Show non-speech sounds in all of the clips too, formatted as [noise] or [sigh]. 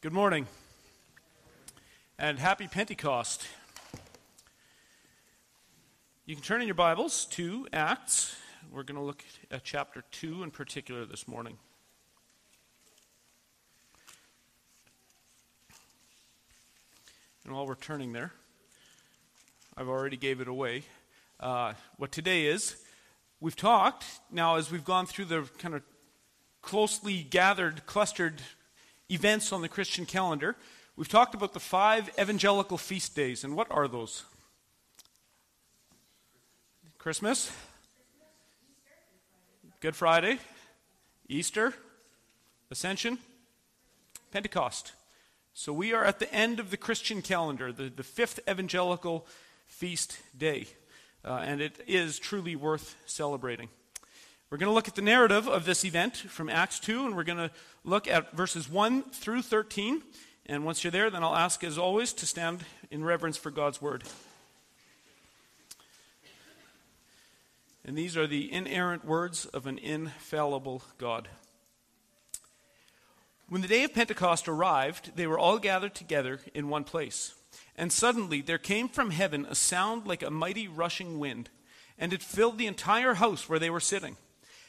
Good morning and happy Pentecost. You can turn in your Bibles to Acts. We're going to look at chapter 2 in particular this morning. And while we're turning there, I've already gave it away. Uh, what today is, we've talked now as we've gone through the kind of closely gathered, clustered events on the Christian calendar. We've talked about the five evangelical feast days, and what are those? Christmas, Good Friday, Easter, Ascension, Pentecost. So we are at the end of the Christian calendar, the, the fifth evangelical feast day, uh, and it is truly worth celebrating. We're going to look at the narrative of this event from Acts 2, and we're going to look at verses 1 through 13. And once you're there, then I'll ask, as always, to stand in reverence for God's word. And these are the inerrant words of an infallible God. When the day of Pentecost arrived, they were all gathered together in one place. And suddenly there came from heaven a sound like a mighty rushing wind, and it filled the entire house where they were sitting.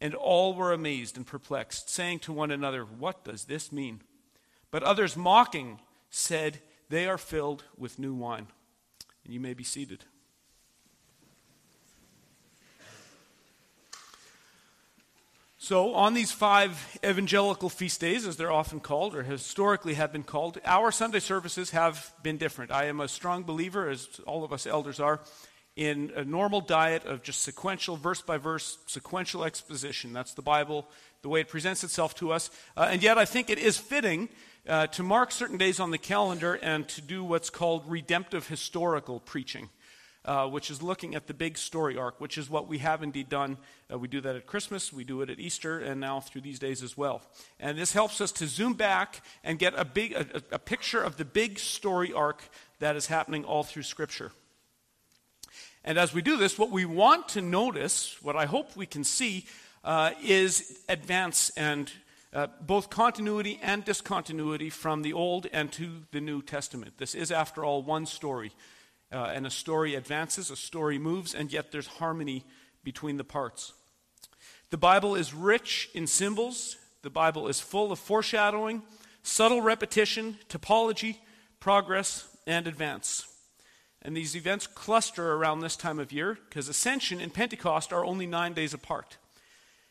And all were amazed and perplexed, saying to one another, What does this mean? But others, mocking, said, They are filled with new wine. And you may be seated. So, on these five evangelical feast days, as they're often called, or historically have been called, our Sunday services have been different. I am a strong believer, as all of us elders are, in a normal diet of just sequential, verse by verse, sequential exposition. That's the Bible, the way it presents itself to us. Uh, and yet, I think it is fitting uh, to mark certain days on the calendar and to do what's called redemptive historical preaching. Uh, which is looking at the big story arc, which is what we have indeed done. Uh, we do that at Christmas, we do it at Easter, and now through these days as well. And this helps us to zoom back and get a big a, a picture of the big story arc that is happening all through Scripture. And as we do this, what we want to notice, what I hope we can see, uh, is advance and uh, both continuity and discontinuity from the Old and to the New Testament. This is, after all, one story. Uh, and a story advances, a story moves, and yet there's harmony between the parts. The Bible is rich in symbols, the Bible is full of foreshadowing, subtle repetition, typology, progress, and advance. And these events cluster around this time of year because Ascension and Pentecost are only nine days apart.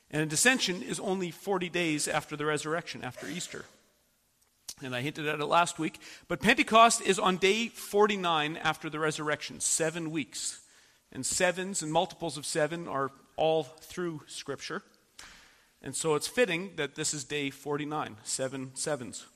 And Ascension is only 40 days after the resurrection, after Easter. And I hinted at it last week. But Pentecost is on day 49 after the resurrection, seven weeks. And sevens and multiples of seven are all through Scripture. And so it's fitting that this is day 49, seven sevens.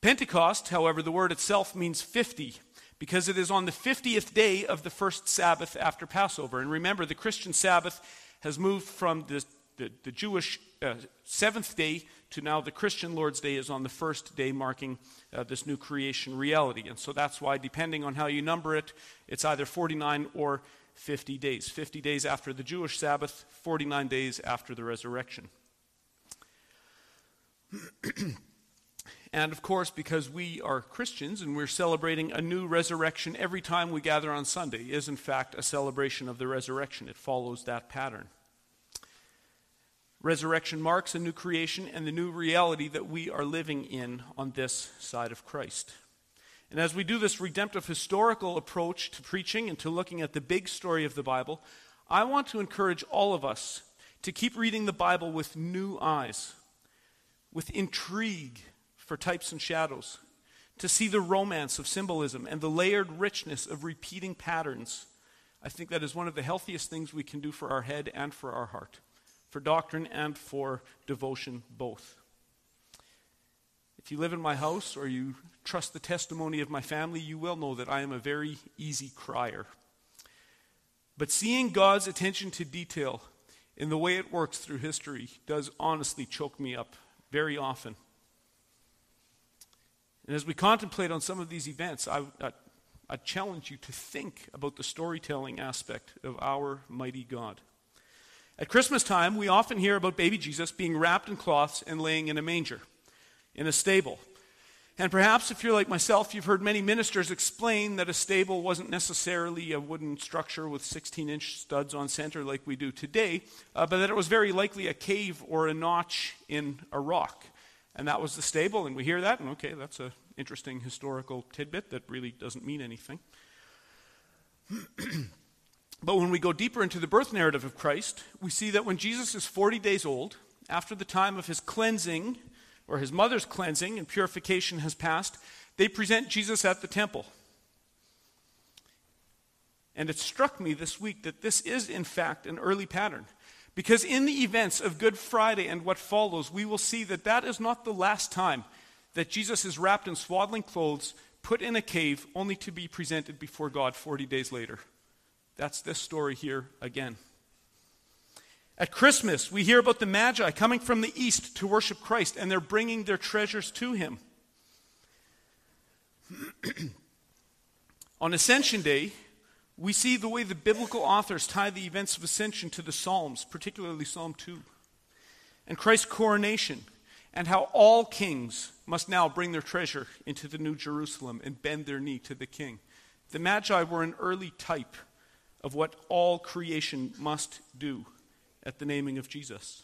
Pentecost, however, the word itself means 50 because it is on the 50th day of the first Sabbath after Passover. And remember, the Christian Sabbath has moved from the, the, the Jewish uh, seventh day to now the Christian Lord's Day is on the first day, marking uh, this new creation reality. And so that's why, depending on how you number it, it's either 49 or 50 days. 50 days after the Jewish Sabbath, 49 days after the resurrection. [clears throat] And of course, because we are Christians and we're celebrating a new resurrection every time we gather on Sunday, is in fact a celebration of the resurrection. It follows that pattern. Resurrection marks a new creation and the new reality that we are living in on this side of Christ. And as we do this redemptive historical approach to preaching and to looking at the big story of the Bible, I want to encourage all of us to keep reading the Bible with new eyes, with intrigue for types and shadows, to see the romance of symbolism and the layered richness of repeating patterns. I think that is one of the healthiest things we can do for our head and for our heart, for doctrine and for devotion both. If you live in my house or you trust the testimony of my family, you will know that I am a very easy crier. But seeing God's attention to detail in the way it works through history does honestly choke me up very often. And as we contemplate on some of these events, I, I, I, challenge you to think about the storytelling aspect of our mighty God. At Christmas time, we often hear about baby Jesus being wrapped in cloths and laying in a manger in a stable. And perhaps if you're like myself, you've heard many ministers explain that a stable wasn't necessarily a wooden structure with 16 inch studs on center like we do today, uh, but that it was very likely a cave or a notch in a rock. And that was the stable, and we hear that, and okay, that's an interesting historical tidbit that really doesn't mean anything. [clears throat] but when we go deeper into the birth narrative of Christ, we see that when Jesus is 40 days old, after the time of his cleansing or his mother's cleansing and purification has passed, they present Jesus at the temple. And it struck me this week that this is, in fact, an early pattern. Because in the events of Good Friday and what follows, we will see that that is not the last time that Jesus is wrapped in swaddling clothes, put in a cave, only to be presented before God 40 days later. That's this story here again. At Christmas, we hear about the Magi coming from the east to worship Christ, and they're bringing their treasures to him. [clears throat] On Ascension Day, we see the way the biblical authors tie the events of ascension to the Psalms, particularly Psalm 2, and Christ's coronation, and how all kings must now bring their treasure into the New Jerusalem and bend their knee to the king. The Magi were an early type of what all creation must do at the naming of Jesus.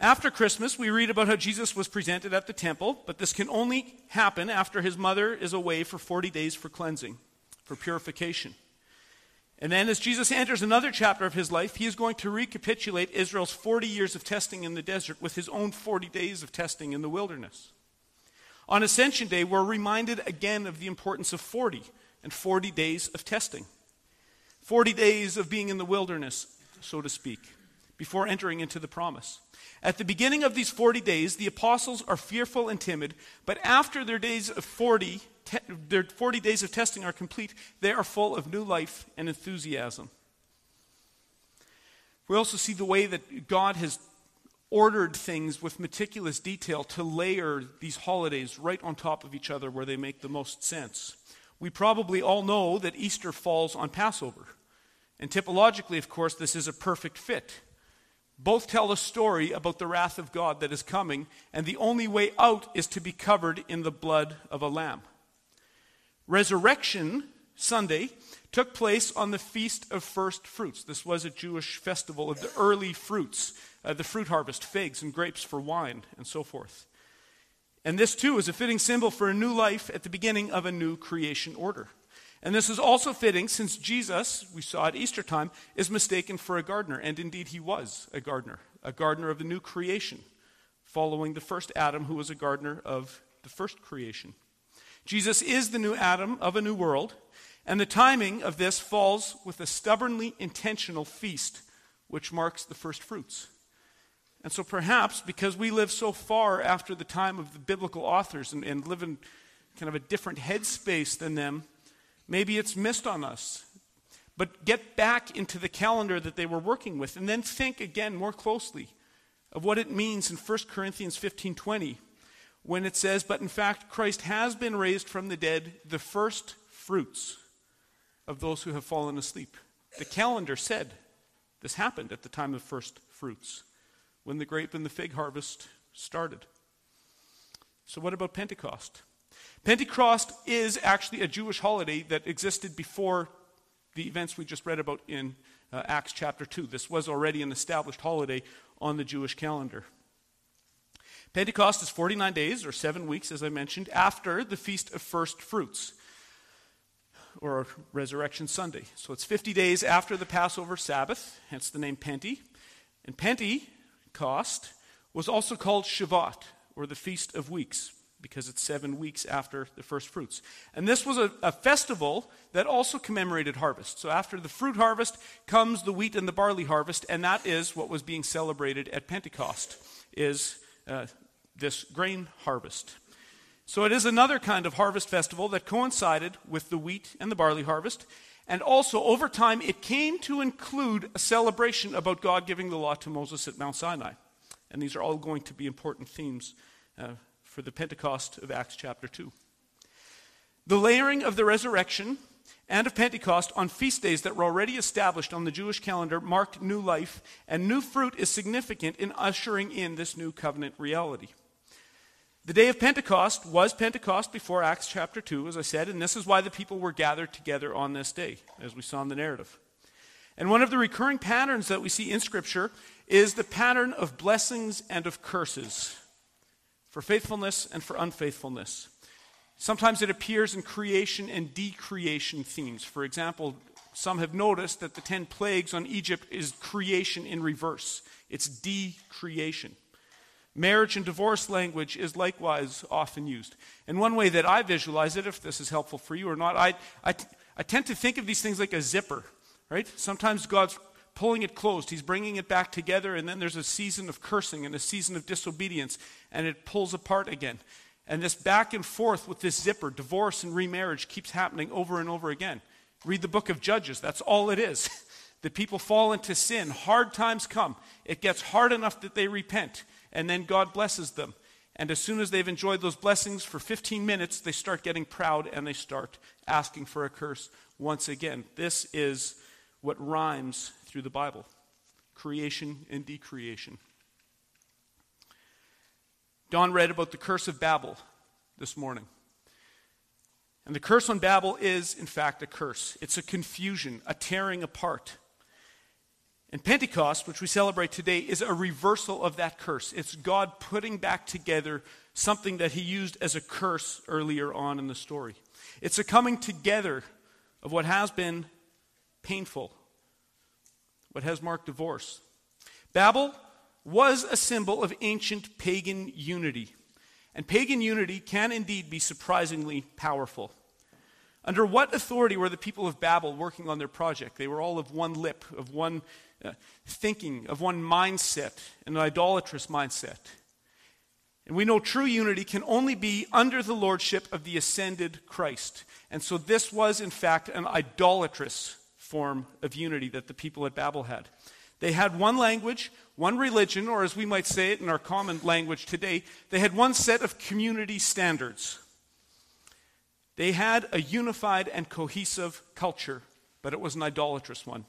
After Christmas, we read about how Jesus was presented at the temple, but this can only happen after his mother is away for 40 days for cleansing, for purification. And then, as Jesus enters another chapter of his life, he is going to recapitulate Israel's 40 years of testing in the desert with his own 40 days of testing in the wilderness. On Ascension Day, we're reminded again of the importance of 40 and 40 days of testing. 40 days of being in the wilderness, so to speak, before entering into the promise. At the beginning of these 40 days, the apostles are fearful and timid, but after their days of 40, te- their 40 days of testing are complete, they are full of new life and enthusiasm. We also see the way that God has ordered things with meticulous detail to layer these holidays right on top of each other where they make the most sense. We probably all know that Easter falls on Passover. And typologically, of course, this is a perfect fit. Both tell a story about the wrath of God that is coming, and the only way out is to be covered in the blood of a lamb. Resurrection Sunday took place on the Feast of First Fruits. This was a Jewish festival of the early fruits, uh, the fruit harvest, figs and grapes for wine, and so forth. And this, too, is a fitting symbol for a new life at the beginning of a new creation order. And this is also fitting since Jesus, we saw at Easter time, is mistaken for a gardener. And indeed, he was a gardener, a gardener of the new creation, following the first Adam, who was a gardener of the first creation. Jesus is the new Adam of a new world, and the timing of this falls with a stubbornly intentional feast, which marks the first fruits. And so perhaps because we live so far after the time of the biblical authors and, and live in kind of a different headspace than them, Maybe it's missed on us. But get back into the calendar that they were working with and then think again more closely of what it means in 1 Corinthians 15:20 when it says, "But in fact Christ has been raised from the dead, the first fruits of those who have fallen asleep." The calendar said this happened at the time of first fruits when the grape and the fig harvest started. So what about Pentecost? Pentecost is actually a Jewish holiday that existed before the events we just read about in uh, Acts chapter 2. This was already an established holiday on the Jewish calendar. Pentecost is 49 days, or seven weeks, as I mentioned, after the Feast of First Fruits, or Resurrection Sunday. So it's 50 days after the Passover Sabbath, hence the name Pente. And Pentecost was also called Shavuot, or the Feast of Weeks, because it's seven weeks after the first fruits. And this was a, a, festival that also commemorated harvest. So after the fruit harvest comes the wheat and the barley harvest, and that is what was being celebrated at Pentecost, is uh, this grain harvest. So it is another kind of harvest festival that coincided with the wheat and the barley harvest. And also, over time, it came to include a celebration about God giving the law to Moses at Mount Sinai. And these are all going to be important themes uh, for the Pentecost of Acts chapter 2. The layering of the resurrection and of Pentecost on feast days that were already established on the Jewish calendar marked new life, and new fruit is significant in ushering in this new covenant reality. The day of Pentecost was Pentecost before Acts chapter 2, as I said, and this is why the people were gathered together on this day, as we saw in the narrative. And one of the recurring patterns that we see in Scripture is the pattern of blessings and of curses for faithfulness and for unfaithfulness. Sometimes it appears in creation and decreation themes. For example, some have noticed that the 10 plagues on Egypt is creation in reverse, it's decreation. Marriage and divorce language is likewise often used. And one way that I visualize it, if this is helpful for you or not, I, tend to think of these things like a zipper, right? Sometimes God's pulling it closed, He's bringing it back together, and then there's a season of cursing and a season of disobedience, and it pulls apart again. And this back and forth with this zipper, divorce and remarriage, keeps happening over and over again. Read the book of Judges, that's all it is. [laughs] The people fall into sin, hard times come. It gets hard enough that they repent and then God blesses them. And as soon as they've enjoyed those blessings for 15 minutes, they start getting proud and they start asking for a curse once again. This is what rhymes through the Bible creation and decreation. Don read about the curse of Babel this morning. And the curse on Babel is, in fact, a curse. It's a confusion, a tearing apart. And Pentecost, which we celebrate today, is a reversal of that curse. It's God putting back together something that he used as a curse earlier on in the story. It's a coming together of what has been painful, what has marked divorce. Babel was a symbol of ancient pagan unity. And pagan unity can indeed be surprisingly powerful. Under what authority were the people of Babel working on their project? They were all of one lip, of one Uh, thinking, of one mindset, an idolatrous mindset. And we know true unity can only be under the lordship of the ascended Christ. And so this was, in fact, an idolatrous form of unity that the people at Babel had. They had one language, one religion, or as we might say it in our common language today, they had one set of community standards. They had a unified and cohesive culture, but it was an idolatrous one.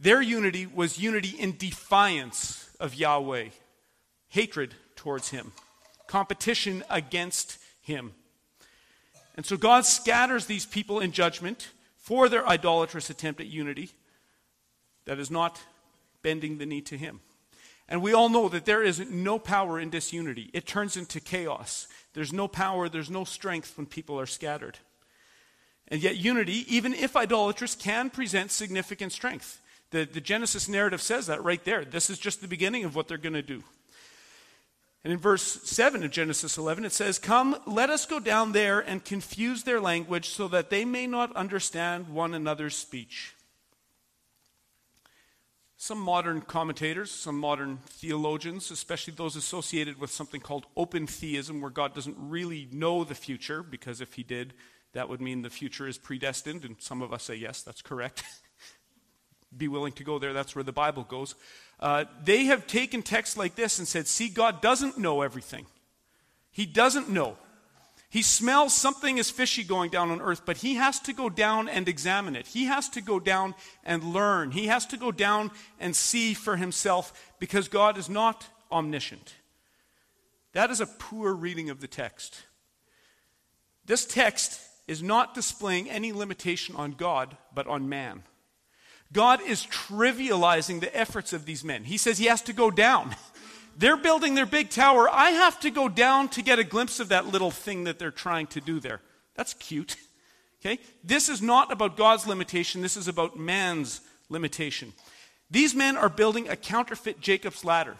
Their unity was unity in defiance of Yahweh, hatred towards Him, competition against Him. And so God scatters these people in judgment for their idolatrous attempt at unity that is not bending the knee to Him. And we all know that there is no power in disunity. It turns into chaos. There's no power, there's no strength when people are scattered. And yet, unity, even if idolatrous, can present significant strength. The, the Genesis narrative says that right there. This is just the beginning of what they're going to do. And in verse 7 of Genesis 11, it says, Come, let us go down there and confuse their language so that they may not understand one another's speech. Some modern commentators, some modern theologians, especially those associated with something called open theism, where God doesn't really know the future, because if he did, that would mean the future is predestined, and some of us say, yes, that's correct. [laughs] Be willing to go there, that's where the Bible goes. Uh, they have taken texts like this and said, see, God doesn't know everything. He doesn't know. He smells something is fishy going down on earth, but he has to go down and examine it. He has to go down and learn. He has to go down and see for himself because God is not omniscient. That is a poor reading of the text. This text is not displaying any limitation on God, but on man. God is trivializing the efforts of these men. He says he has to go down. [laughs] They're building their big tower. I have to go down to get a glimpse of that little thing that they're trying to do there. That's cute. [laughs] Okay? This is not about God's limitation, this is about man's limitation. These men are building a counterfeit Jacob's ladder.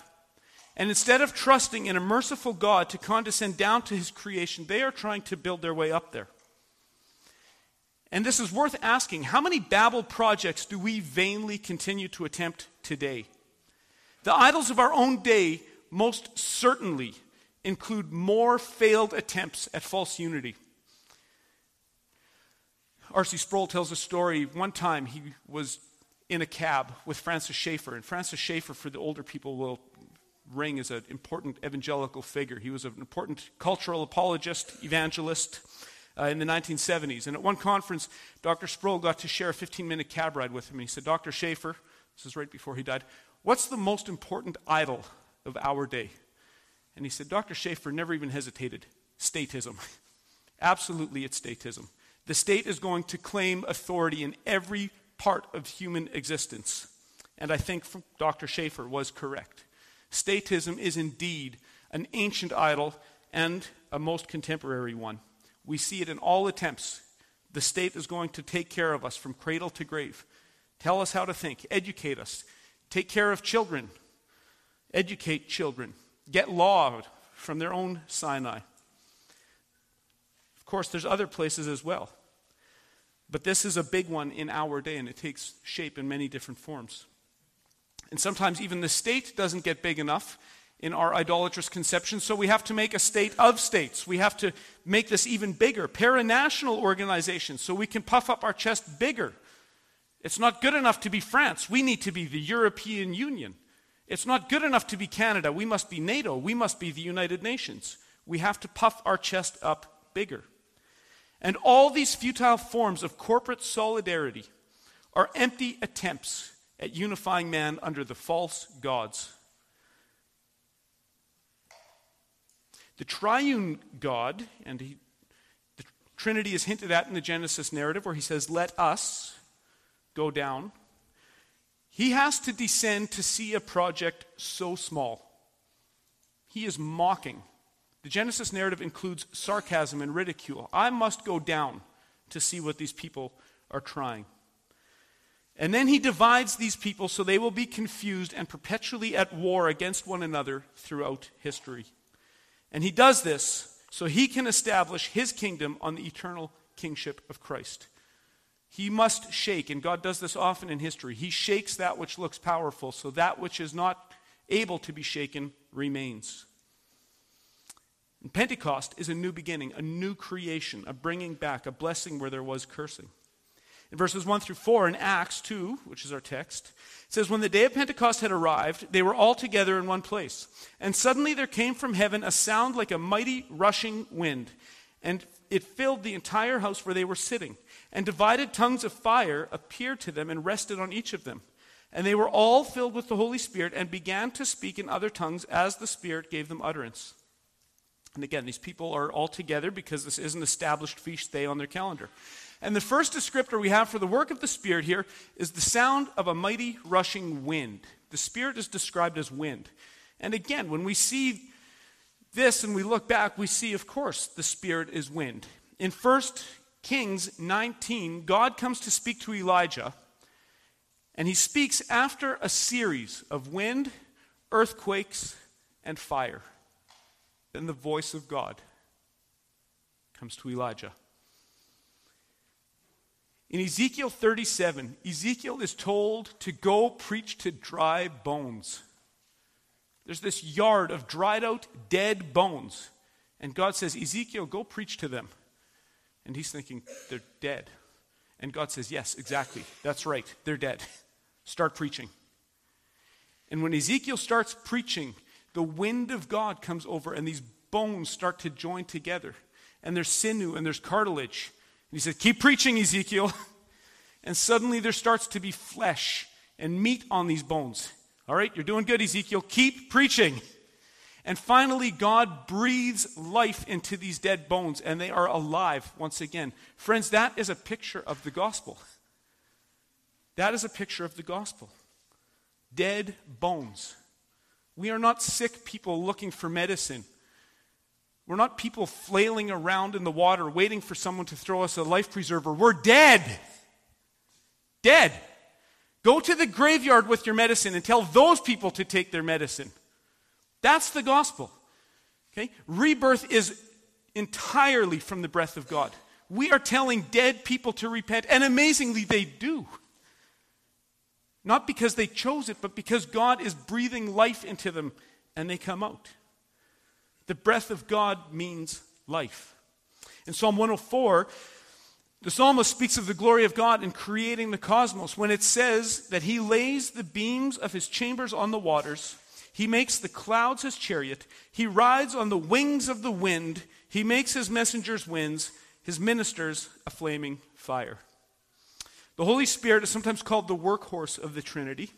And instead of trusting in a merciful God to condescend down to his creation, they are trying to build their way up there. And this is worth asking how many Babel projects do we vainly continue to attempt today? The idols of our own day most certainly include more failed attempts at false unity. R.C. Sproul tells a story. One time he was in a cab with Francis Schaeffer, and Francis Schaeffer, for the older people, will ring as an important evangelical figure. He was an important cultural apologist, evangelist uh, in the 1970s. And at one conference, Dr. Sproul got to share a 15 minute cab ride with him. And he said, Dr. Schaeffer, this is right before he died, what's the most important idol of our day? And he said, Dr. Schaeffer never even hesitated statism. [laughs] Absolutely, it's statism. The state is going to claim authority in every part of human existence. And I think Dr. Schaeffer was correct. Statism is indeed an ancient idol and a most contemporary one. We see it in all attempts. The state is going to take care of us from cradle to grave, tell us how to think, educate us, take care of children, educate children, get law from their own Sinai. Of course, there's other places as well. But this is a big one in our day, and it takes shape in many different forms. And sometimes even the state doesn't get big enough in our idolatrous conception, so we have to make a state of states. We have to make this even bigger. Paranational organizations, so we can puff up our chest bigger. It's not good enough to be France. We need to be the European Union. It's not good enough to be Canada. We must be NATO. We must be the United Nations. We have to puff our chest up bigger. And all these futile forms of corporate solidarity are empty attempts at unifying man under the false gods. The triune God, and he, the Trinity is hinted at in the Genesis narrative where he says, Let us go down. He has to descend to see a project so small. He is mocking the Genesis narrative includes sarcasm and ridicule. I must go down to see what these people are trying. And then he divides these people so they will be confused and perpetually at war against one another throughout history. And he does this so he can establish his kingdom on the eternal kingship of Christ. He must shake, and God does this often in history. He shakes that which looks powerful so that which is not able to be shaken remains. And Pentecost is a new beginning, a new creation, a bringing back, a blessing where there was cursing. In verses 1 through 4 in Acts 2, which is our text, it says, When the day of Pentecost had arrived, they were all together in one place. And suddenly there came from heaven a sound like a mighty rushing wind, and it filled the entire house where they were sitting. And divided tongues of fire appeared to them and rested on each of them. And they were all filled with the Holy Spirit and began to speak in other tongues as the Spirit gave them utterance. And again, these people are all together because this is an established feast day on their calendar. And the first descriptor we have for the work of the Spirit here is the sound of a mighty rushing wind. The Spirit is described as wind. And again, when we see this and we look back, we see, of course, the Spirit is wind. In 1 Kings 19, God comes to speak to Elijah, and he speaks after a series of wind, earthquakes, and fire. Then the voice of God comes to Elijah. In Ezekiel 37, Ezekiel is told to go preach to dry bones. There's this yard of dried out, dead bones. And God says, Ezekiel, go preach to them. And he's thinking, they're dead. And God says, Yes, exactly. That's right. They're dead. Start preaching. And when Ezekiel starts preaching, the wind of God comes over and these bones start to join together. And there's sinew and there's cartilage. He said, Keep preaching, Ezekiel. [laughs] And suddenly there starts to be flesh and meat on these bones. All right, you're doing good, Ezekiel. Keep preaching. And finally, God breathes life into these dead bones, and they are alive once again. Friends, that is a picture of the gospel. That is a picture of the gospel. Dead bones We are not sick people looking for medicine. We're not people flailing around in the water waiting for someone to throw us a life preserver. We're dead. Dead. Go to the graveyard with your medicine and tell those people to take their medicine. That's the gospel. Okay? Rebirth is entirely from the breath of God. We are telling dead people to repent, and amazingly, they do. Not because they chose it, but because God is breathing life into them and they come out. The breath of God means life. In Psalm 104, the psalmist speaks of the glory of God in creating the cosmos when it says that he lays the beams of his chambers on the waters, he makes the clouds his chariot, he rides on the wings of the wind, he makes his messengers winds, his ministers a flaming fire. The Holy Spirit is sometimes called the workhorse of the Trinity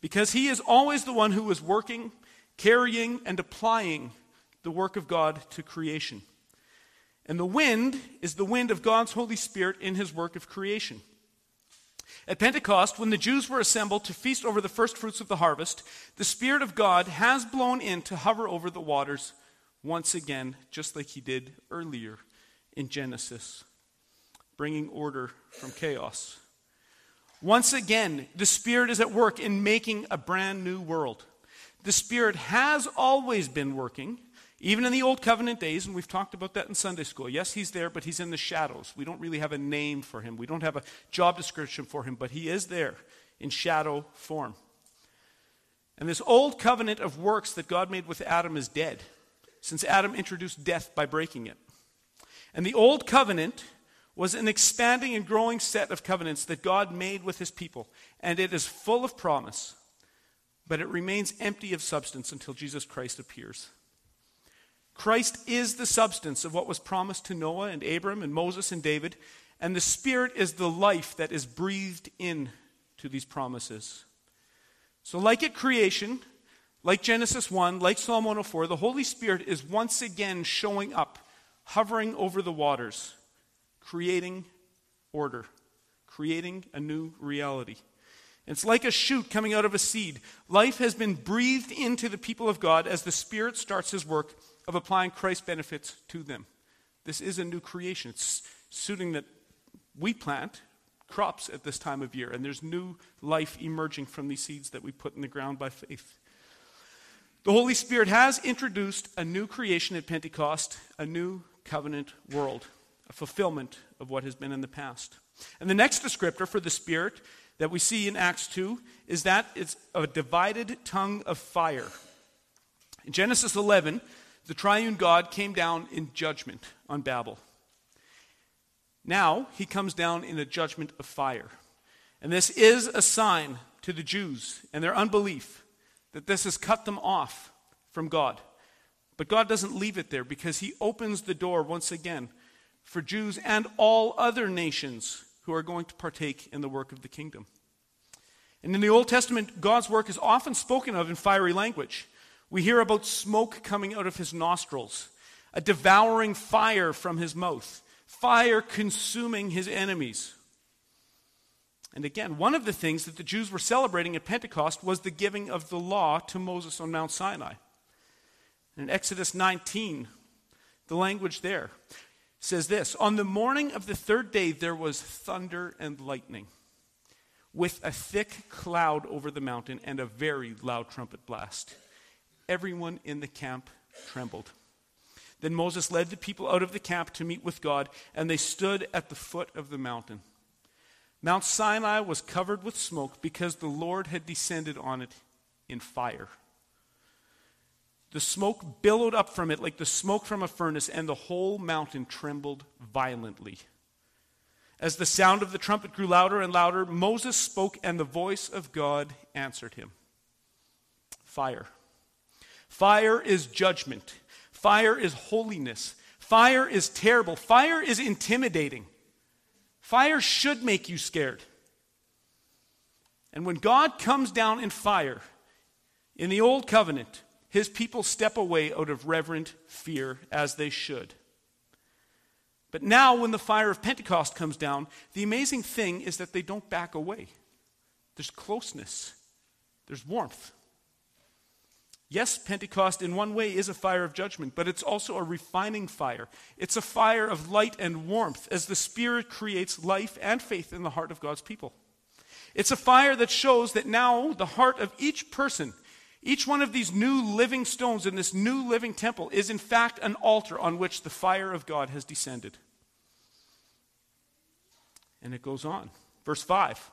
because he is always the one who is working, carrying, and applying the work of God to creation. And the wind is the wind of God's Holy Spirit in his work of creation. At Pentecost, when the Jews were assembled to feast over the first fruits of the harvest, the Spirit of God has blown in to hover over the waters once again, just like he did earlier in Genesis, bringing order from chaos. Once again, the Spirit is at work in making a brand new world. The Spirit has always been working even in the Old Covenant days, and we've talked about that in Sunday school, yes, he's there, but he's in the shadows. We don't really have a name for him. We don't have a job description for him, but he is there in shadow form. And this old covenant of works that God made with Adam is dead, since Adam introduced death by breaking it. And the old covenant was an expanding and growing set of covenants that God made with his people, and it is full of promise, but it remains empty of substance until Jesus Christ appears. Christ is the substance of what was promised to Noah and Abram and Moses and David, and the Spirit is the life that is breathed in to these promises. So, like at creation, like Genesis 1, like Psalm 104, the Holy Spirit is once again showing up, hovering over the waters, creating order, creating a new reality. It's like a shoot coming out of a seed. Life has been breathed into the people of God as the Spirit starts his work of applying Christ's benefits to them. This is a new creation. It's suiting that we plant crops at this time of year, and there's new life emerging from these seeds that we put in the ground by faith. The Holy Spirit has introduced a new creation at Pentecost, a new covenant world, a fulfillment of what has been in the past. And the next descriptor for the Spirit that we see in Acts 2 is that it's a divided tongue of fire. In Genesis 11, the triune God came down in judgment on Babel. Now he comes down in a judgment of fire. And this is a sign to the Jews and their unbelief that this has cut them off from God. But God doesn't leave it there because he opens the door once again for Jews and all other nations who are going to partake in the work of the kingdom. And in the Old Testament, God's work is often spoken of in fiery language. We hear about smoke coming out of his nostrils, a devouring fire from his mouth, fire consuming his enemies. And again, one of the things that the Jews were celebrating at Pentecost was the giving of the law to Moses on Mount Sinai. In Exodus 19, the language there says this On the morning of the third day, there was thunder and lightning, with a thick cloud over the mountain and a very loud trumpet blast everyone in the camp trembled. Then Moses led the people out of the camp to meet with God, and they stood at the foot of the mountain. Mount Sinai was covered with smoke because the Lord had descended on it in fire. The smoke billowed up from it like the smoke from a furnace, and the whole mountain trembled violently. As the sound of the trumpet grew louder and louder, Moses spoke, and the voice of God answered him Fire. Fire is judgment. Fire is holiness. Fire is terrible. Fire is intimidating. Fire should make you scared. And when God comes down in fire, in the Old Covenant, his people step away out of reverent fear, as they should. But now, when the fire of Pentecost comes down, the amazing thing is that they don't back away. There's closeness, there's warmth. Yes, Pentecost in one way is a fire of judgment, but it's also a refining fire. It's a fire of light and warmth as the Spirit creates life and faith in the heart of God's people. It's a fire that shows that now the heart of each person, each one of these new living stones in this new living temple, is in fact an altar on which the fire of God has descended. And it goes on. Verse 5.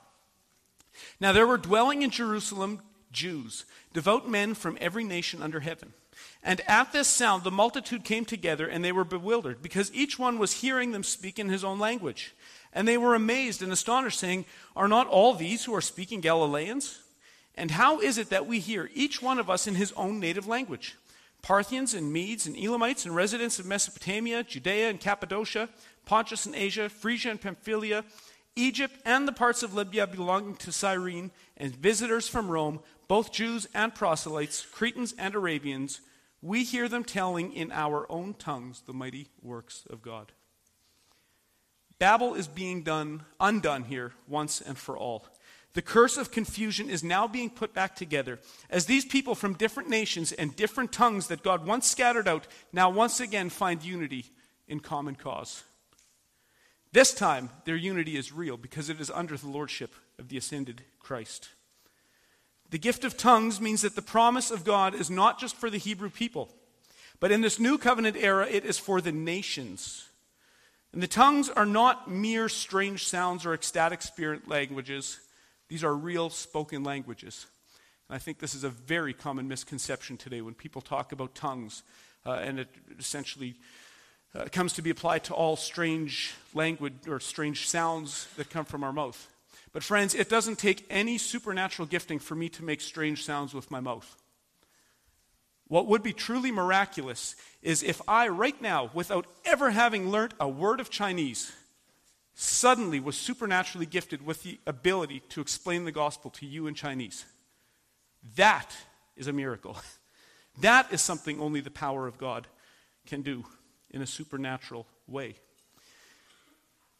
Now there were dwelling in Jerusalem Jews, devout men from every nation under heaven. And at this sound, the multitude came together, and they were bewildered, because each one was hearing them speak in his own language. And they were amazed and astonished, saying, Are not all these who are speaking Galileans? And how is it that we hear, each one of us in his own native language? Parthians and Medes and Elamites and residents of Mesopotamia, Judea and Cappadocia, Pontus and Asia, Phrygia and Pamphylia, Egypt and the parts of Libya belonging to Cyrene, and visitors from Rome, both Jews and proselytes, Cretans and Arabians, we hear them telling in our own tongues the mighty works of God. Babel is being done undone here once and for all. The curse of confusion is now being put back together as these people from different nations and different tongues that God once scattered out now once again find unity in common cause. This time, their unity is real because it is under the lordship of the ascended Christ. The gift of tongues means that the promise of God is not just for the Hebrew people, but in this new covenant era, it is for the nations. And the tongues are not mere strange sounds or ecstatic spirit languages, these are real spoken languages. And I think this is a very common misconception today when people talk about tongues, uh, and it essentially uh, comes to be applied to all strange language or strange sounds that come from our mouth. But, friends, it doesn't take any supernatural gifting for me to make strange sounds with my mouth. What would be truly miraculous is if I, right now, without ever having learned a word of Chinese, suddenly was supernaturally gifted with the ability to explain the gospel to you in Chinese. That is a miracle. [laughs] That is something only the power of God can do in a supernatural way.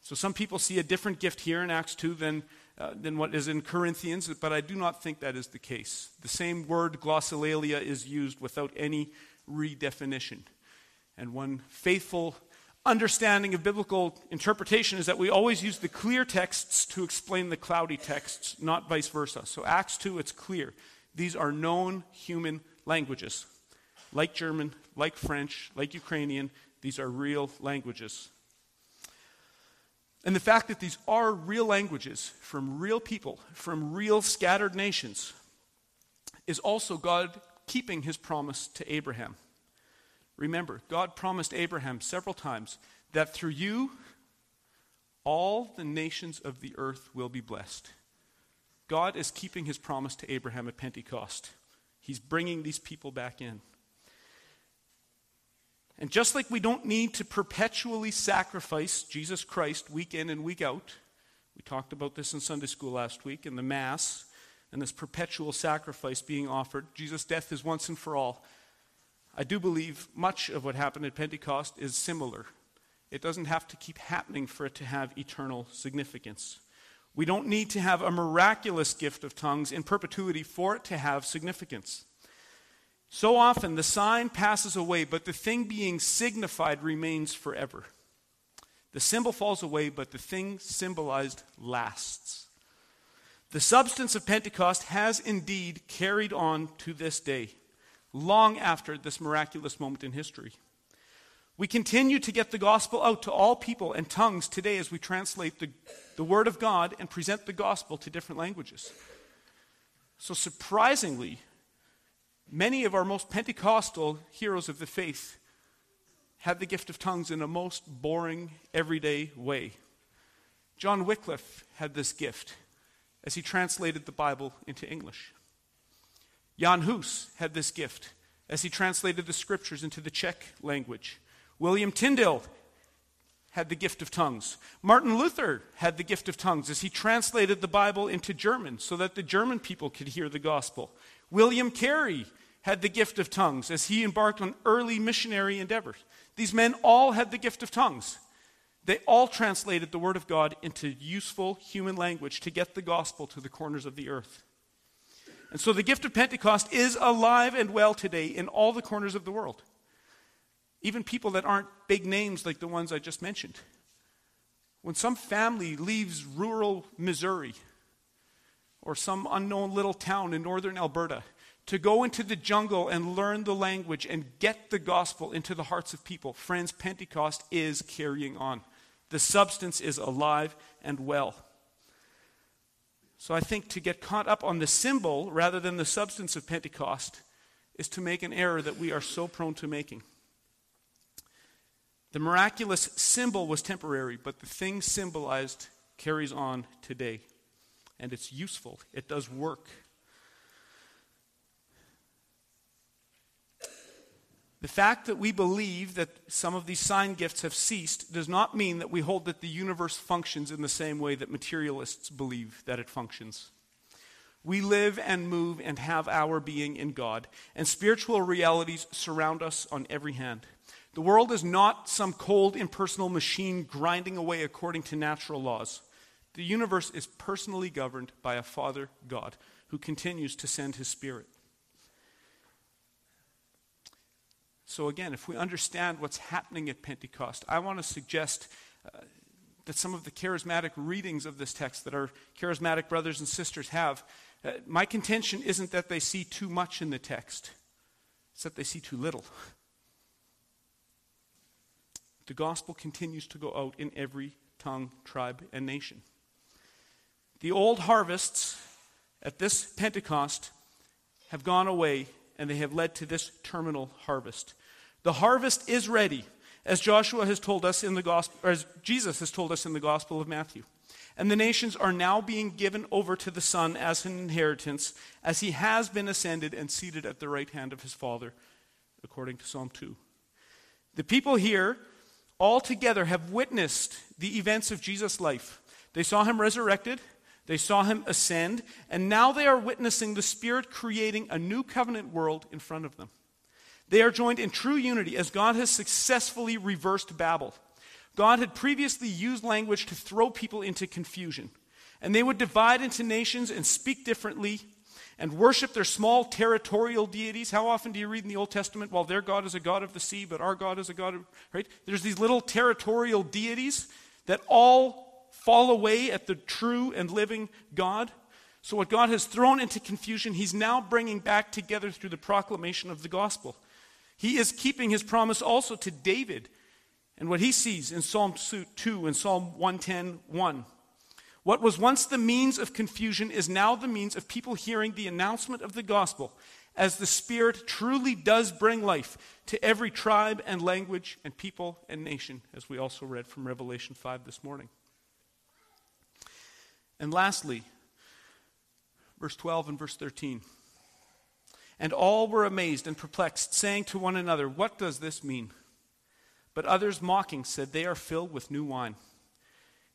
So some people see a different gift here in Acts 2 than uh, than what is in Corinthians, but I do not think that is the case. The same word, glossolalia, is used without any redefinition. And one faithful understanding of biblical interpretation is that we always use the clear texts to explain the cloudy texts, not vice versa. So, Acts 2, it's clear. These are known human languages. Like German, like French, like Ukrainian, these are real languages. And the fact that these are real languages from real people, from real scattered nations, is also God keeping his promise to Abraham. Remember, God promised Abraham several times that through you, all the nations of the earth will be blessed. God is keeping his promise to Abraham at Pentecost. He's bringing these people back in. And just like we don't need to perpetually sacrifice Jesus Christ week in and week out, we talked about this in Sunday school last week in the Mass and this perpetual sacrifice being offered. Jesus' death is once and for all. I do believe much of what happened at Pentecost is similar. It doesn't have to keep happening for it to have eternal significance. We don't need to have a miraculous gift of tongues in perpetuity for it to have significance. So often the sign passes away, but the thing being signified remains forever. The symbol falls away, but the thing symbolized lasts. The substance of Pentecost has indeed carried on to this day, long after this miraculous moment in history. We continue to get the gospel out to all people and tongues today as we translate the, the Word of God and present the gospel to different languages. So, surprisingly, Many of our most Pentecostal heroes of the faith had the gift of tongues in a most boring, everyday way. John Wycliffe had this gift as he translated the Bible into English. Jan Hus had this gift as he translated the scriptures into the Czech language. William Tyndale had the gift of tongues. Martin Luther had the gift of tongues as he translated the Bible into German so that the German people could hear the gospel. William Carey had the gift of tongues as he embarked on early missionary endeavors. These men all had the gift of tongues. They all translated the Word of God into useful human language to get the gospel to the corners of the earth. And so the gift of Pentecost is alive and well today in all the corners of the world. Even people that aren't big names like the ones I just mentioned. When some family leaves rural Missouri or some unknown little town in northern Alberta to go into the jungle and learn the language and get the gospel into the hearts of people, friends, Pentecost is carrying on. The substance is alive and well. So I think to get caught up on the symbol rather than the substance of Pentecost is to make an error that we are so prone to making. The miraculous symbol was temporary, but the thing symbolized carries on today. And it's useful, it does work. The fact that we believe that some of these sign gifts have ceased does not mean that we hold that the universe functions in the same way that materialists believe that it functions. We live and move and have our being in God, and spiritual realities surround us on every hand. The world is not some cold, impersonal machine grinding away according to natural laws. The universe is personally governed by a Father God who continues to send his Spirit. So, again, if we understand what's happening at Pentecost, I want to suggest uh, that some of the charismatic readings of this text that our charismatic brothers and sisters have, uh, my contention isn't that they see too much in the text, it's that they see too little. The gospel continues to go out in every tongue, tribe, and nation. The old harvests at this Pentecost have gone away and they have led to this terminal harvest. The harvest is ready, as Joshua has told us in the gospel, as Jesus has told us in the Gospel of Matthew. And the nations are now being given over to the Son as an inheritance, as he has been ascended and seated at the right hand of his Father, according to Psalm 2. The people here all together have witnessed the events of Jesus' life. They saw him resurrected, they saw him ascend, and now they are witnessing the Spirit creating a new covenant world in front of them. They are joined in true unity as God has successfully reversed Babel. God had previously used language to throw people into confusion, and they would divide into nations and speak differently and worship their small territorial deities. How often do you read in the Old Testament, well, their God is a God of the sea, but our God is a God of, right? There's these little territorial deities that all fall away at the true and living God. So, what God has thrown into confusion, He's now bringing back together through the proclamation of the gospel. He is keeping his promise also to David and what he sees in Psalm 2 and Psalm 110 1. What was once the means of confusion is now the means of people hearing the announcement of the gospel, as the Spirit truly does bring life to every tribe and language and people and nation, as we also read from Revelation 5 this morning. And lastly, verse 12 and verse 13. And all were amazed and perplexed, saying to one another, What does this mean? But others, mocking, said, They are filled with new wine.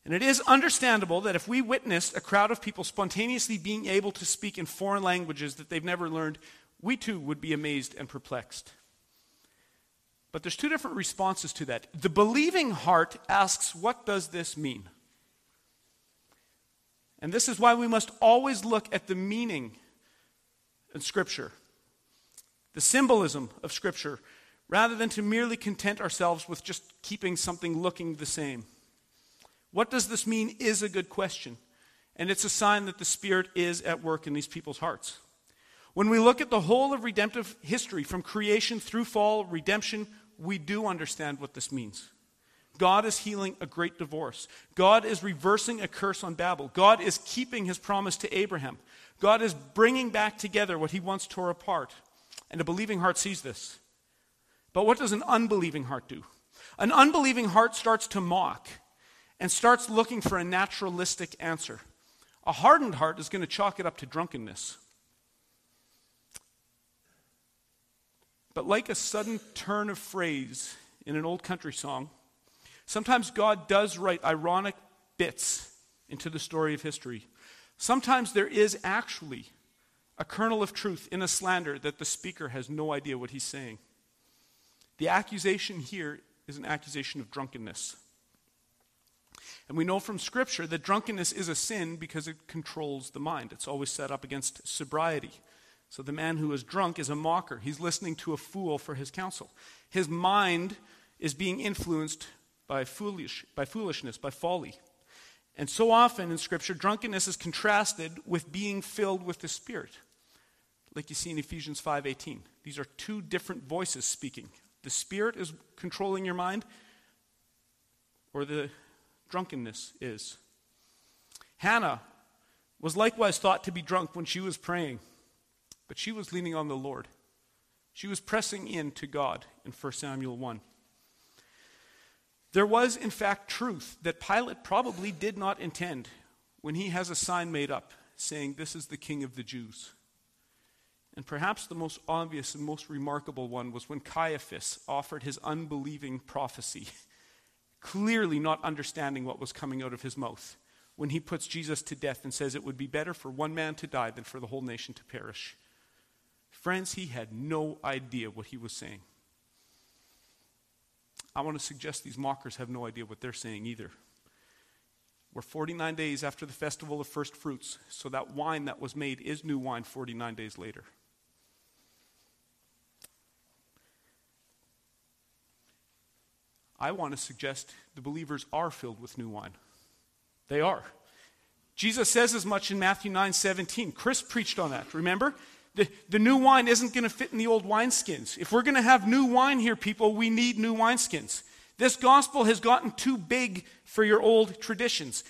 And it is understandable that if we witnessed a crowd of people spontaneously being able to speak in foreign languages that they've never learned, we too would be amazed and perplexed. But there's two different responses to that. The believing heart asks, What does this mean? And this is why we must always look at the meaning in Scripture the symbolism of Scripture, rather than to merely content ourselves with just keeping something looking the same. What does this mean is a good question, and it's a sign that the Spirit is at work in these people's hearts. When we look at the whole of redemptive history, from creation through fall, redemption, we do understand what this means. God is healing a great divorce. God is reversing a curse on Babel. God is keeping his promise to Abraham. God is bringing back together what he once tore apart. And a believing heart sees this. But what does an unbelieving heart do? An unbelieving heart starts to mock and starts looking for a naturalistic answer. A hardened heart is going to chalk it up to drunkenness. But like a sudden turn of phrase in an old country song, sometimes God does write ironic bits into the story of history. Sometimes there is actually a kernel of truth in a slander that the speaker has no idea what he's saying. The accusation here is an accusation of drunkenness. And we know from Scripture that drunkenness is a sin because it controls the mind. It's always set up against sobriety. So the man who is drunk is a mocker. He's listening to a fool for his counsel. His mind is being influenced by, foolish, by foolishness, by folly. And so often in Scripture, drunkenness is contrasted with being filled with the Spirit, like you see in Ephesians 5:18. These are two different voices speaking. The Spirit is controlling your mind, or the drunkenness is. Hannah was likewise thought to be drunk when she was praying. But she was leaning on the Lord. She was pressing in to God in 1 Samuel 1. There was, in fact, truth that Pilate probably did not intend when he has a sign made up saying, This is the King of the Jews. And perhaps the most obvious and most remarkable one was when Caiaphas offered his unbelieving prophecy, clearly not understanding what was coming out of his mouth, when he puts Jesus to death and says it would be better for one man to die than for the whole nation to perish. Friends, he had no idea what he was saying. I want to suggest these mockers have no idea what they're saying either. We're 49 days after the festival of first fruits, so that wine that was made is new wine 49 days later. I want to suggest the believers are filled with new wine. They are. Jesus says as much in Matthew 9 17. Chris preached on that, remember? The, the new wine isn't going to fit in the old wineskins. If we're going to have new wine here, people, we need new wineskins. This gospel has gotten too big for your old traditions.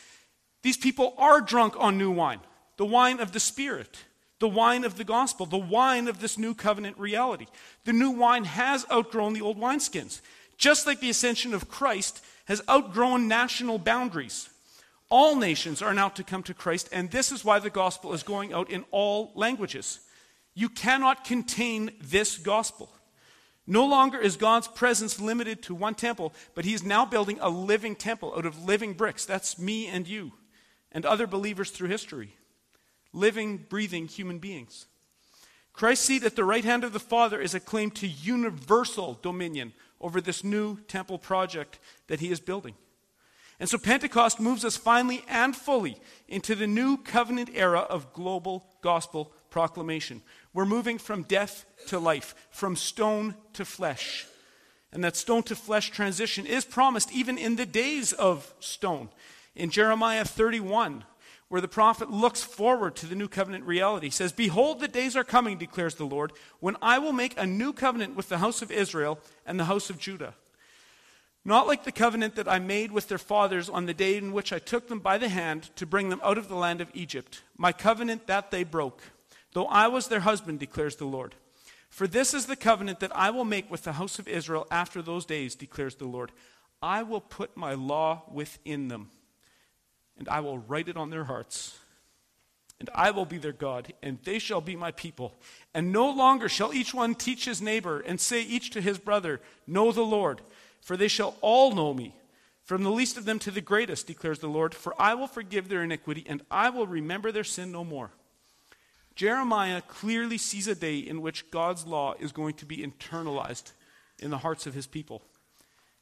These people are drunk on new wine, the wine of the Spirit, the wine of the gospel, the wine of this new covenant reality. The new wine has outgrown the old wineskins, just like the ascension of Christ has outgrown national boundaries. All nations are now to come to Christ, and this is why the gospel is going out in all languages. You cannot contain this gospel. No longer is God's presence limited to one temple, but He is now building a living temple out of living bricks. That's me and you and other believers through history. Living, breathing human beings. Christ's seat at the right hand of the Father is a claim to universal dominion over this new temple project that He is building. And so Pentecost moves us finally and fully into the new covenant era of global gospel proclamation. We're moving from death to life, from stone to flesh. And that stone to flesh transition is promised even in the days of stone. In Jeremiah 31, where the prophet looks forward to the new covenant reality, says, Behold, the days are coming, declares the Lord, when I will make a new covenant with the house of Israel and the house of Judah. Not like the covenant that I made with their fathers on the day in which I took them by the hand to bring them out of the land of Egypt, my covenant that they broke though I was their husband, declares the Lord. For this is the covenant that I will make with the house of Israel after those days, declares the Lord. I will put my law within them, and I will write it on their hearts. And I will be their God, and they shall be my people. And no longer shall each one teach his neighbor, and say each to his brother, Know the Lord, for they shall all know me, from the least of them to the greatest, declares the Lord. For I will forgive their iniquity, and I will remember their sin no more. Jeremiah clearly sees a day in which God's law is going to be internalized in the hearts of his people.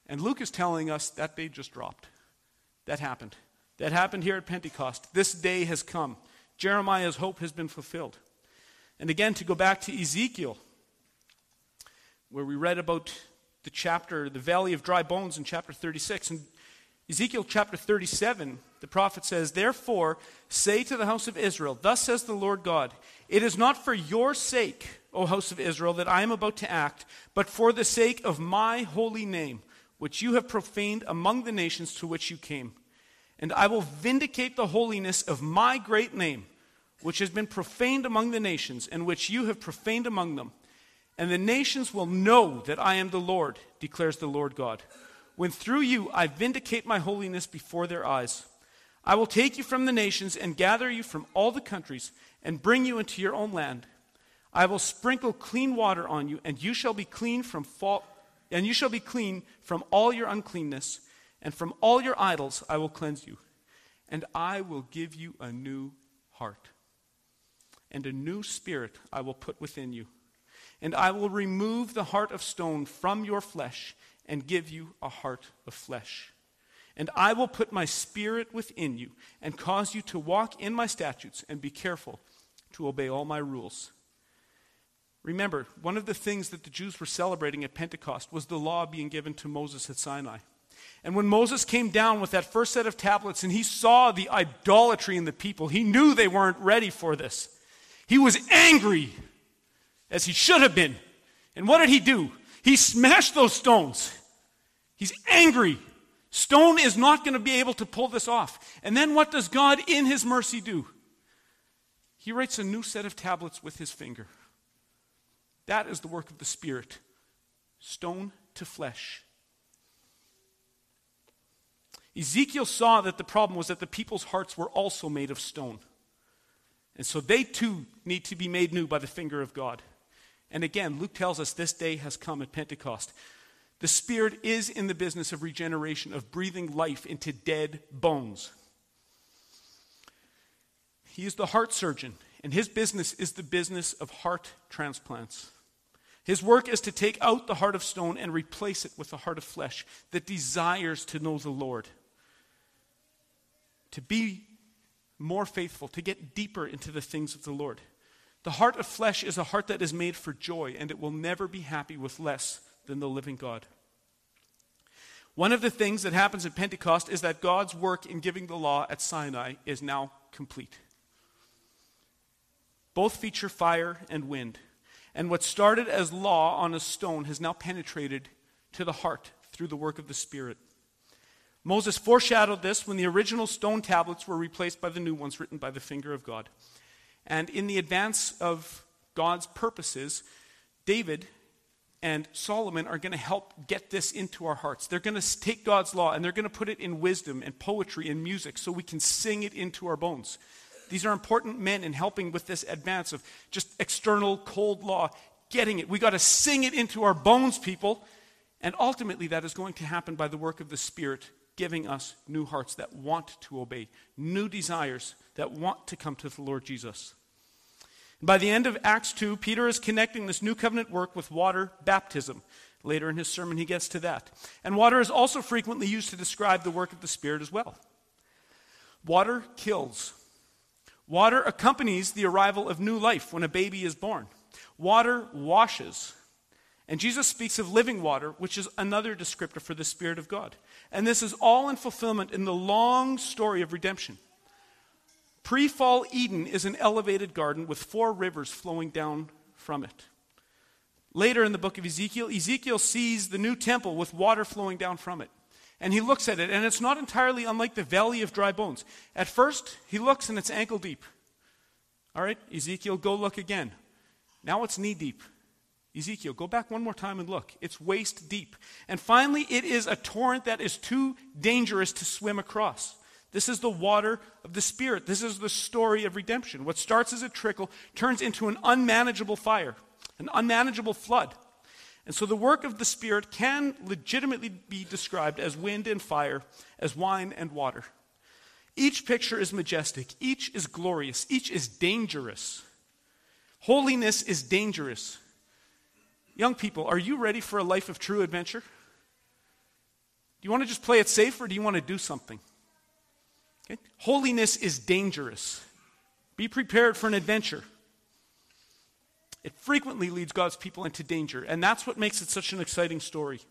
And Luke is telling us that day just dropped. That happened. That happened here at Pentecost. This day has come. Jeremiah's hope has been fulfilled. And again, to go back to Ezekiel, where we read about the chapter, the valley of dry bones in chapter 36. And Ezekiel chapter 37, the prophet says, Therefore, say to the house of Israel, Thus says the Lord God, It is not for your sake, O house of Israel, that I am about to act, but for the sake of my holy name, which you have profaned among the nations to which you came. And I will vindicate the holiness of my great name, which has been profaned among the nations, and which you have profaned among them. And the nations will know that I am the Lord, declares the Lord God when through you I vindicate my holiness before their eyes. I will take you from the nations and gather you from all the countries and bring you into your own land. I will sprinkle clean water on you, and you shall be clean from and you shall be clean from all your uncleanness, and from all your idols I will cleanse you. And I will give you a new heart, and a new spirit I will put within you. And I will remove the heart of stone from your flesh and give you a heart of flesh. And I will put my spirit within you and cause you to walk in my statutes and be careful to obey all my rules. Remember, one of the things that the Jews were celebrating at Pentecost was the law being given to Moses at Sinai. And when Moses came down with that first set of tablets and he saw the idolatry in the people, he knew they weren't ready for this. He was angry, as he should have been. And what did he do? He smashed those stones. He's angry. Stone is not going to be able to pull this off. And then what does God, in his mercy, do? He writes a new set of tablets with his finger. That is the work of the Spirit. Stone to flesh. Ezekiel saw that the problem was that the people's hearts were also made of stone. And so they too need to be made new by the finger of God. And again, Luke tells us this day has come at Pentecost. The Spirit is in the business of regeneration, of breathing life into dead bones. He is the heart surgeon, and his business is the business of heart transplants. His work is to take out the heart of stone and replace it with a heart of flesh that desires to know the Lord, to be more faithful, to get deeper into the things of the Lord. The heart of flesh is a heart that is made for joy, and it will never be happy with less than the living God. One of the things that happens at Pentecost is that God's work in giving the law at Sinai is now complete. Both feature fire and wind. And what started as law on a stone has now penetrated to the heart through the work of the Spirit. Moses foreshadowed this when the original stone tablets were replaced by the new ones written by the finger of God. And in the advance of God's purposes, David and Solomon are going to help get this into our hearts. They're going to take God's law and they're going to put it in wisdom and poetry and music so we can sing it into our bones. These are important men in helping with this advance of just external cold law, getting it. We got to sing it into our bones, people. And ultimately, that is going to happen by the work of the Spirit, giving us new hearts that want to obey, new desires that want to come to the Lord Jesus. By the end of Acts 2, Peter is connecting this new covenant work with water baptism. Later in his sermon, he gets to that. And water is also frequently used to describe the work of the Spirit as well. Water kills. Water accompanies the arrival of new life when a baby is born. Water washes. And Jesus speaks of living water, which is another descriptor for the Spirit of God. And this is all in fulfillment in the long story of redemption. Pre fall Eden is an elevated garden with four rivers flowing down from it. Later in the book of Ezekiel, Ezekiel sees the new temple with water flowing down from it. And he looks at it, and it's not entirely unlike the valley of dry bones. At first, he looks and it's ankle deep. All right, Ezekiel, go look again. Now it's knee deep. Ezekiel, go back one more time and look. It's waist deep. And finally, it is a torrent that is too dangerous to swim across. This is the water of the Spirit. This is the story of redemption. What starts as a trickle turns into an unmanageable fire, an unmanageable flood. And so the work of the Spirit can legitimately be described as wind and fire, as wine and water. Each picture is majestic, each is glorious, each is dangerous. Holiness is dangerous. Young people, are you ready for a life of true adventure? Do you want to just play it safe or do you want to do something? Okay? Holiness is dangerous. Be prepared for an adventure. It frequently leads God's people into danger, and that's what makes it such an exciting story.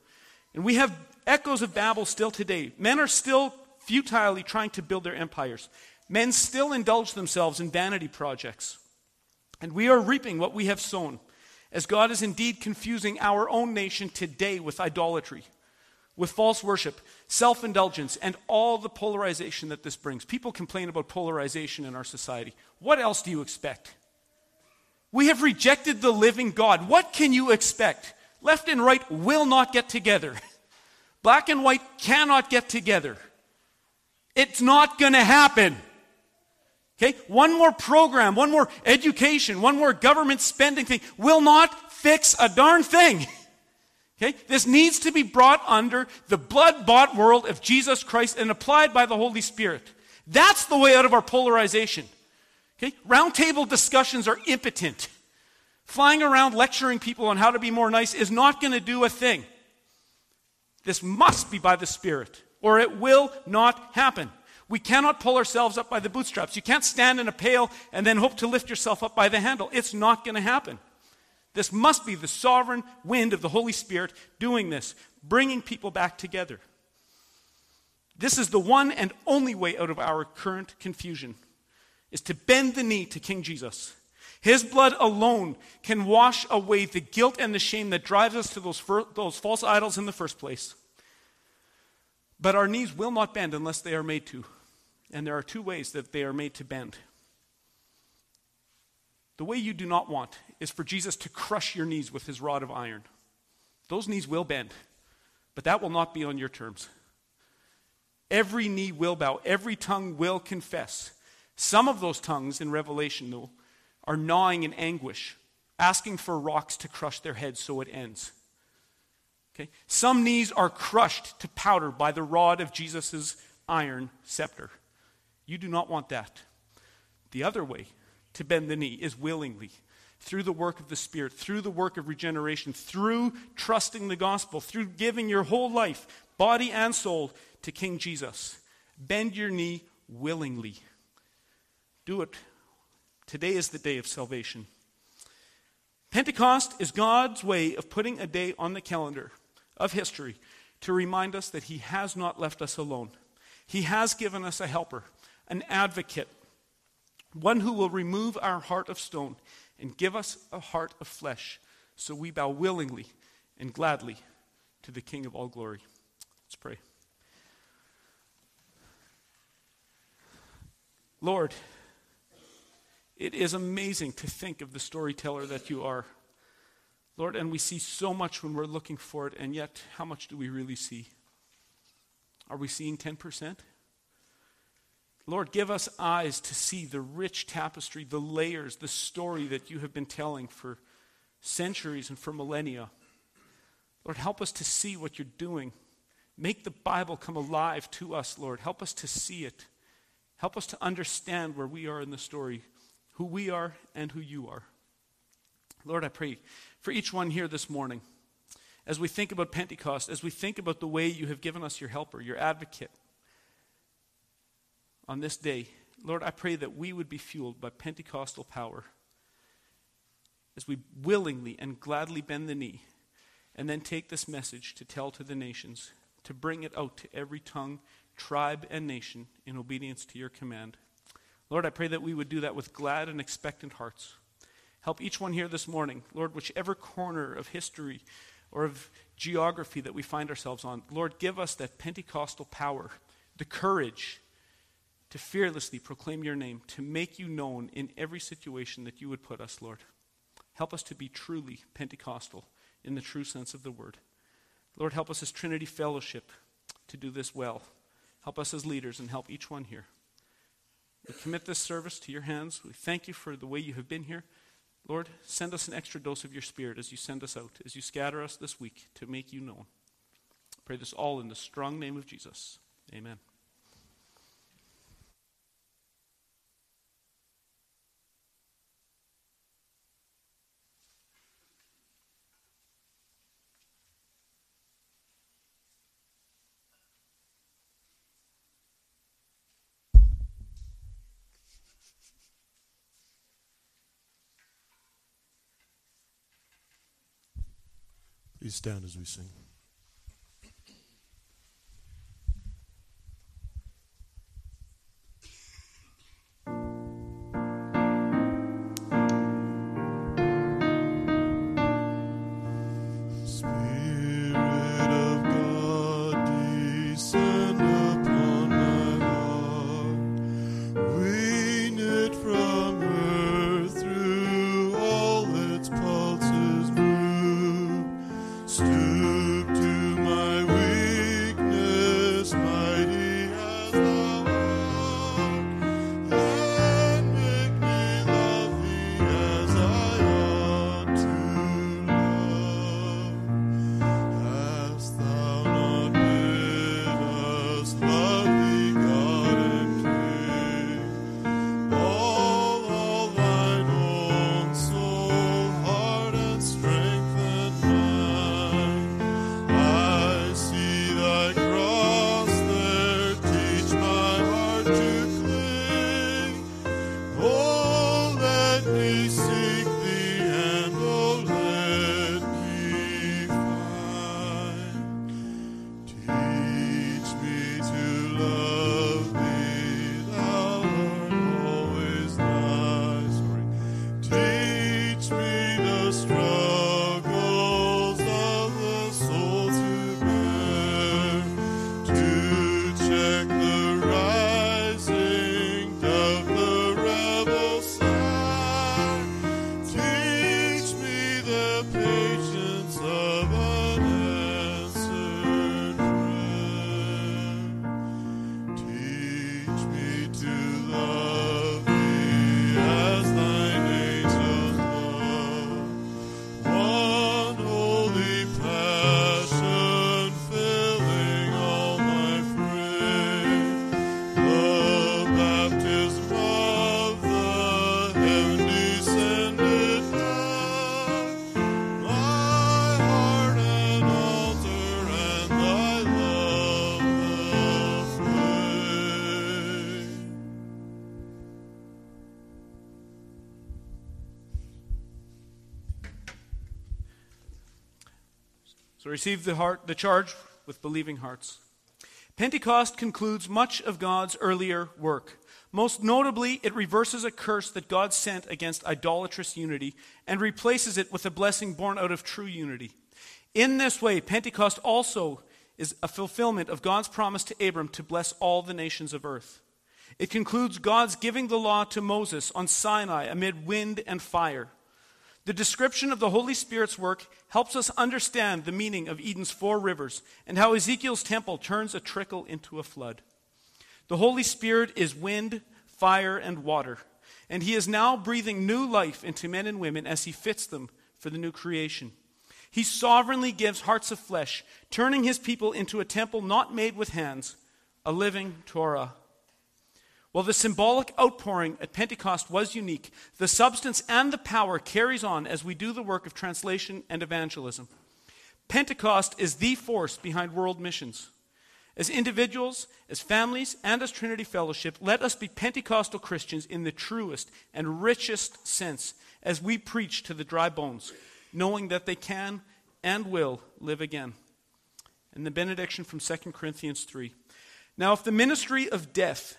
And we have echoes of Babel still today. Men are still futilely trying to build their empires. Men still indulge themselves in vanity projects. And we are reaping what we have sown, as God is indeed confusing our own nation today with idolatry with false worship, self indulgence, and all the polarization that this brings. People complain about polarization in our society. What else do you expect? We have rejected the living God. What can you expect? Left and right will not get together. [laughs] Black and white cannot get together. It's not going to happen. Okay? One more program, one more education, one more government spending thing will not fix a darn thing. [laughs] Okay? This needs to be brought under the blood bought world of Jesus Christ and applied by the Holy Spirit. That's the way out of our polarization. Okay? Roundtable discussions are impotent. Flying around lecturing people on how to be more nice is not going to do a thing. This must be by the Spirit, or it will not happen. We cannot pull ourselves up by the bootstraps. You can't stand in a pail and then hope to lift yourself up by the handle. It's not going to happen. This must be the sovereign wind of the Holy Spirit doing this, bringing people back together. This is the one and only way out of our current confusion is to bend the knee to King Jesus. His blood alone can wash away the guilt and the shame that drives us to those, fir- those false idols in the first place. But our knees will not bend unless they are made to. And there are two ways that they are made to bend. The way you do not want is for Jesus to crush your knees with his rod of iron. Those knees will bend, but that will not be on your terms. Every knee will bow, every tongue will confess. Some of those tongues in Revelation, though, are gnawing in anguish, asking for rocks to crush their heads so it ends. Okay? Some knees are crushed to powder by the rod of Jesus' iron scepter. You do not want that. The other way to bend the knee is willingly, through the work of the Spirit, through the work of regeneration, through trusting the gospel, through giving your whole life, body and soul, to King Jesus. Bend your knee willingly. Do it. Today is the day of salvation. Pentecost is God's way of putting a day on the calendar of history to remind us that He has not left us alone. He has given us a helper, an advocate, one who will remove our heart of stone and give us a heart of flesh, so we bow willingly and gladly to the King of all glory. Let's pray. Lord, it is amazing to think of the storyteller that you are. Lord, and we see so much when we're looking for it, and yet how much do we really see? Are we seeing 10%? Lord, give us eyes to see the rich tapestry, the layers, the story that you have been telling for centuries and for millennia. Lord, help us to see what you're doing. Make the Bible come alive to us, Lord. Help us to see it. Help us to understand where we are in the story, who we are and who you are. Lord, I pray for each one here this morning, as we think about Pentecost, as we think about the way you have given us your helper, your advocate, on this day, Lord, I pray that we would be fueled by Pentecostal power as we willingly and gladly bend the knee and then take this message to tell to the nations, to bring it out to every tongue, tribe, and nation in obedience to your command. Lord, I pray that we would do that with glad and expectant hearts. Help each one here this morning, Lord, whichever corner of history or of geography that we find ourselves on, Lord, give us that Pentecostal power, the courage to fearlessly proclaim your name, to make you known in every situation that you would put us, Lord. Help us to be truly Pentecostal in the true sense of the word. Lord, help us as Trinity Fellowship to do this well. Help us as leaders and help each one here. We commit this service to your hands. We thank you for the way you have been here. Lord, send us an extra dose of your Spirit as you send us out, as you scatter us this week to make you known. I pray this all in the strong name of Jesus. Amen. Please stand as we sing. Receive the, heart, the charge with believing hearts. Pentecost concludes much of God's earlier work. Most notably, it reverses a curse that God sent against idolatrous unity and replaces it with a blessing born out of true unity. In this way, Pentecost also is a fulfillment of God's promise to Abram to bless all the nations of earth. It concludes God's giving the law to Moses on Sinai amid wind and fire. The description of the Holy Spirit's work helps us understand the meaning of Eden's four rivers and how Ezekiel's temple turns a trickle into a flood. The Holy Spirit is wind, fire, and water, and He is now breathing new life into men and women as He fits them for the new creation. He sovereignly gives hearts of flesh, turning His people into a temple not made with hands, a living Torah. While the symbolic outpouring at Pentecost was unique, the substance and the power carries on as we do the work of translation and evangelism. Pentecost is the force behind world missions. As individuals, as families, and as Trinity Fellowship, let us be Pentecostal Christians in the truest and richest sense as we preach to the dry bones, knowing that they can and will live again. And the benediction from 2 Corinthians 3. Now, if the ministry of death,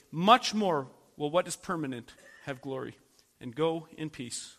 much more will what is permanent have glory. And go in peace.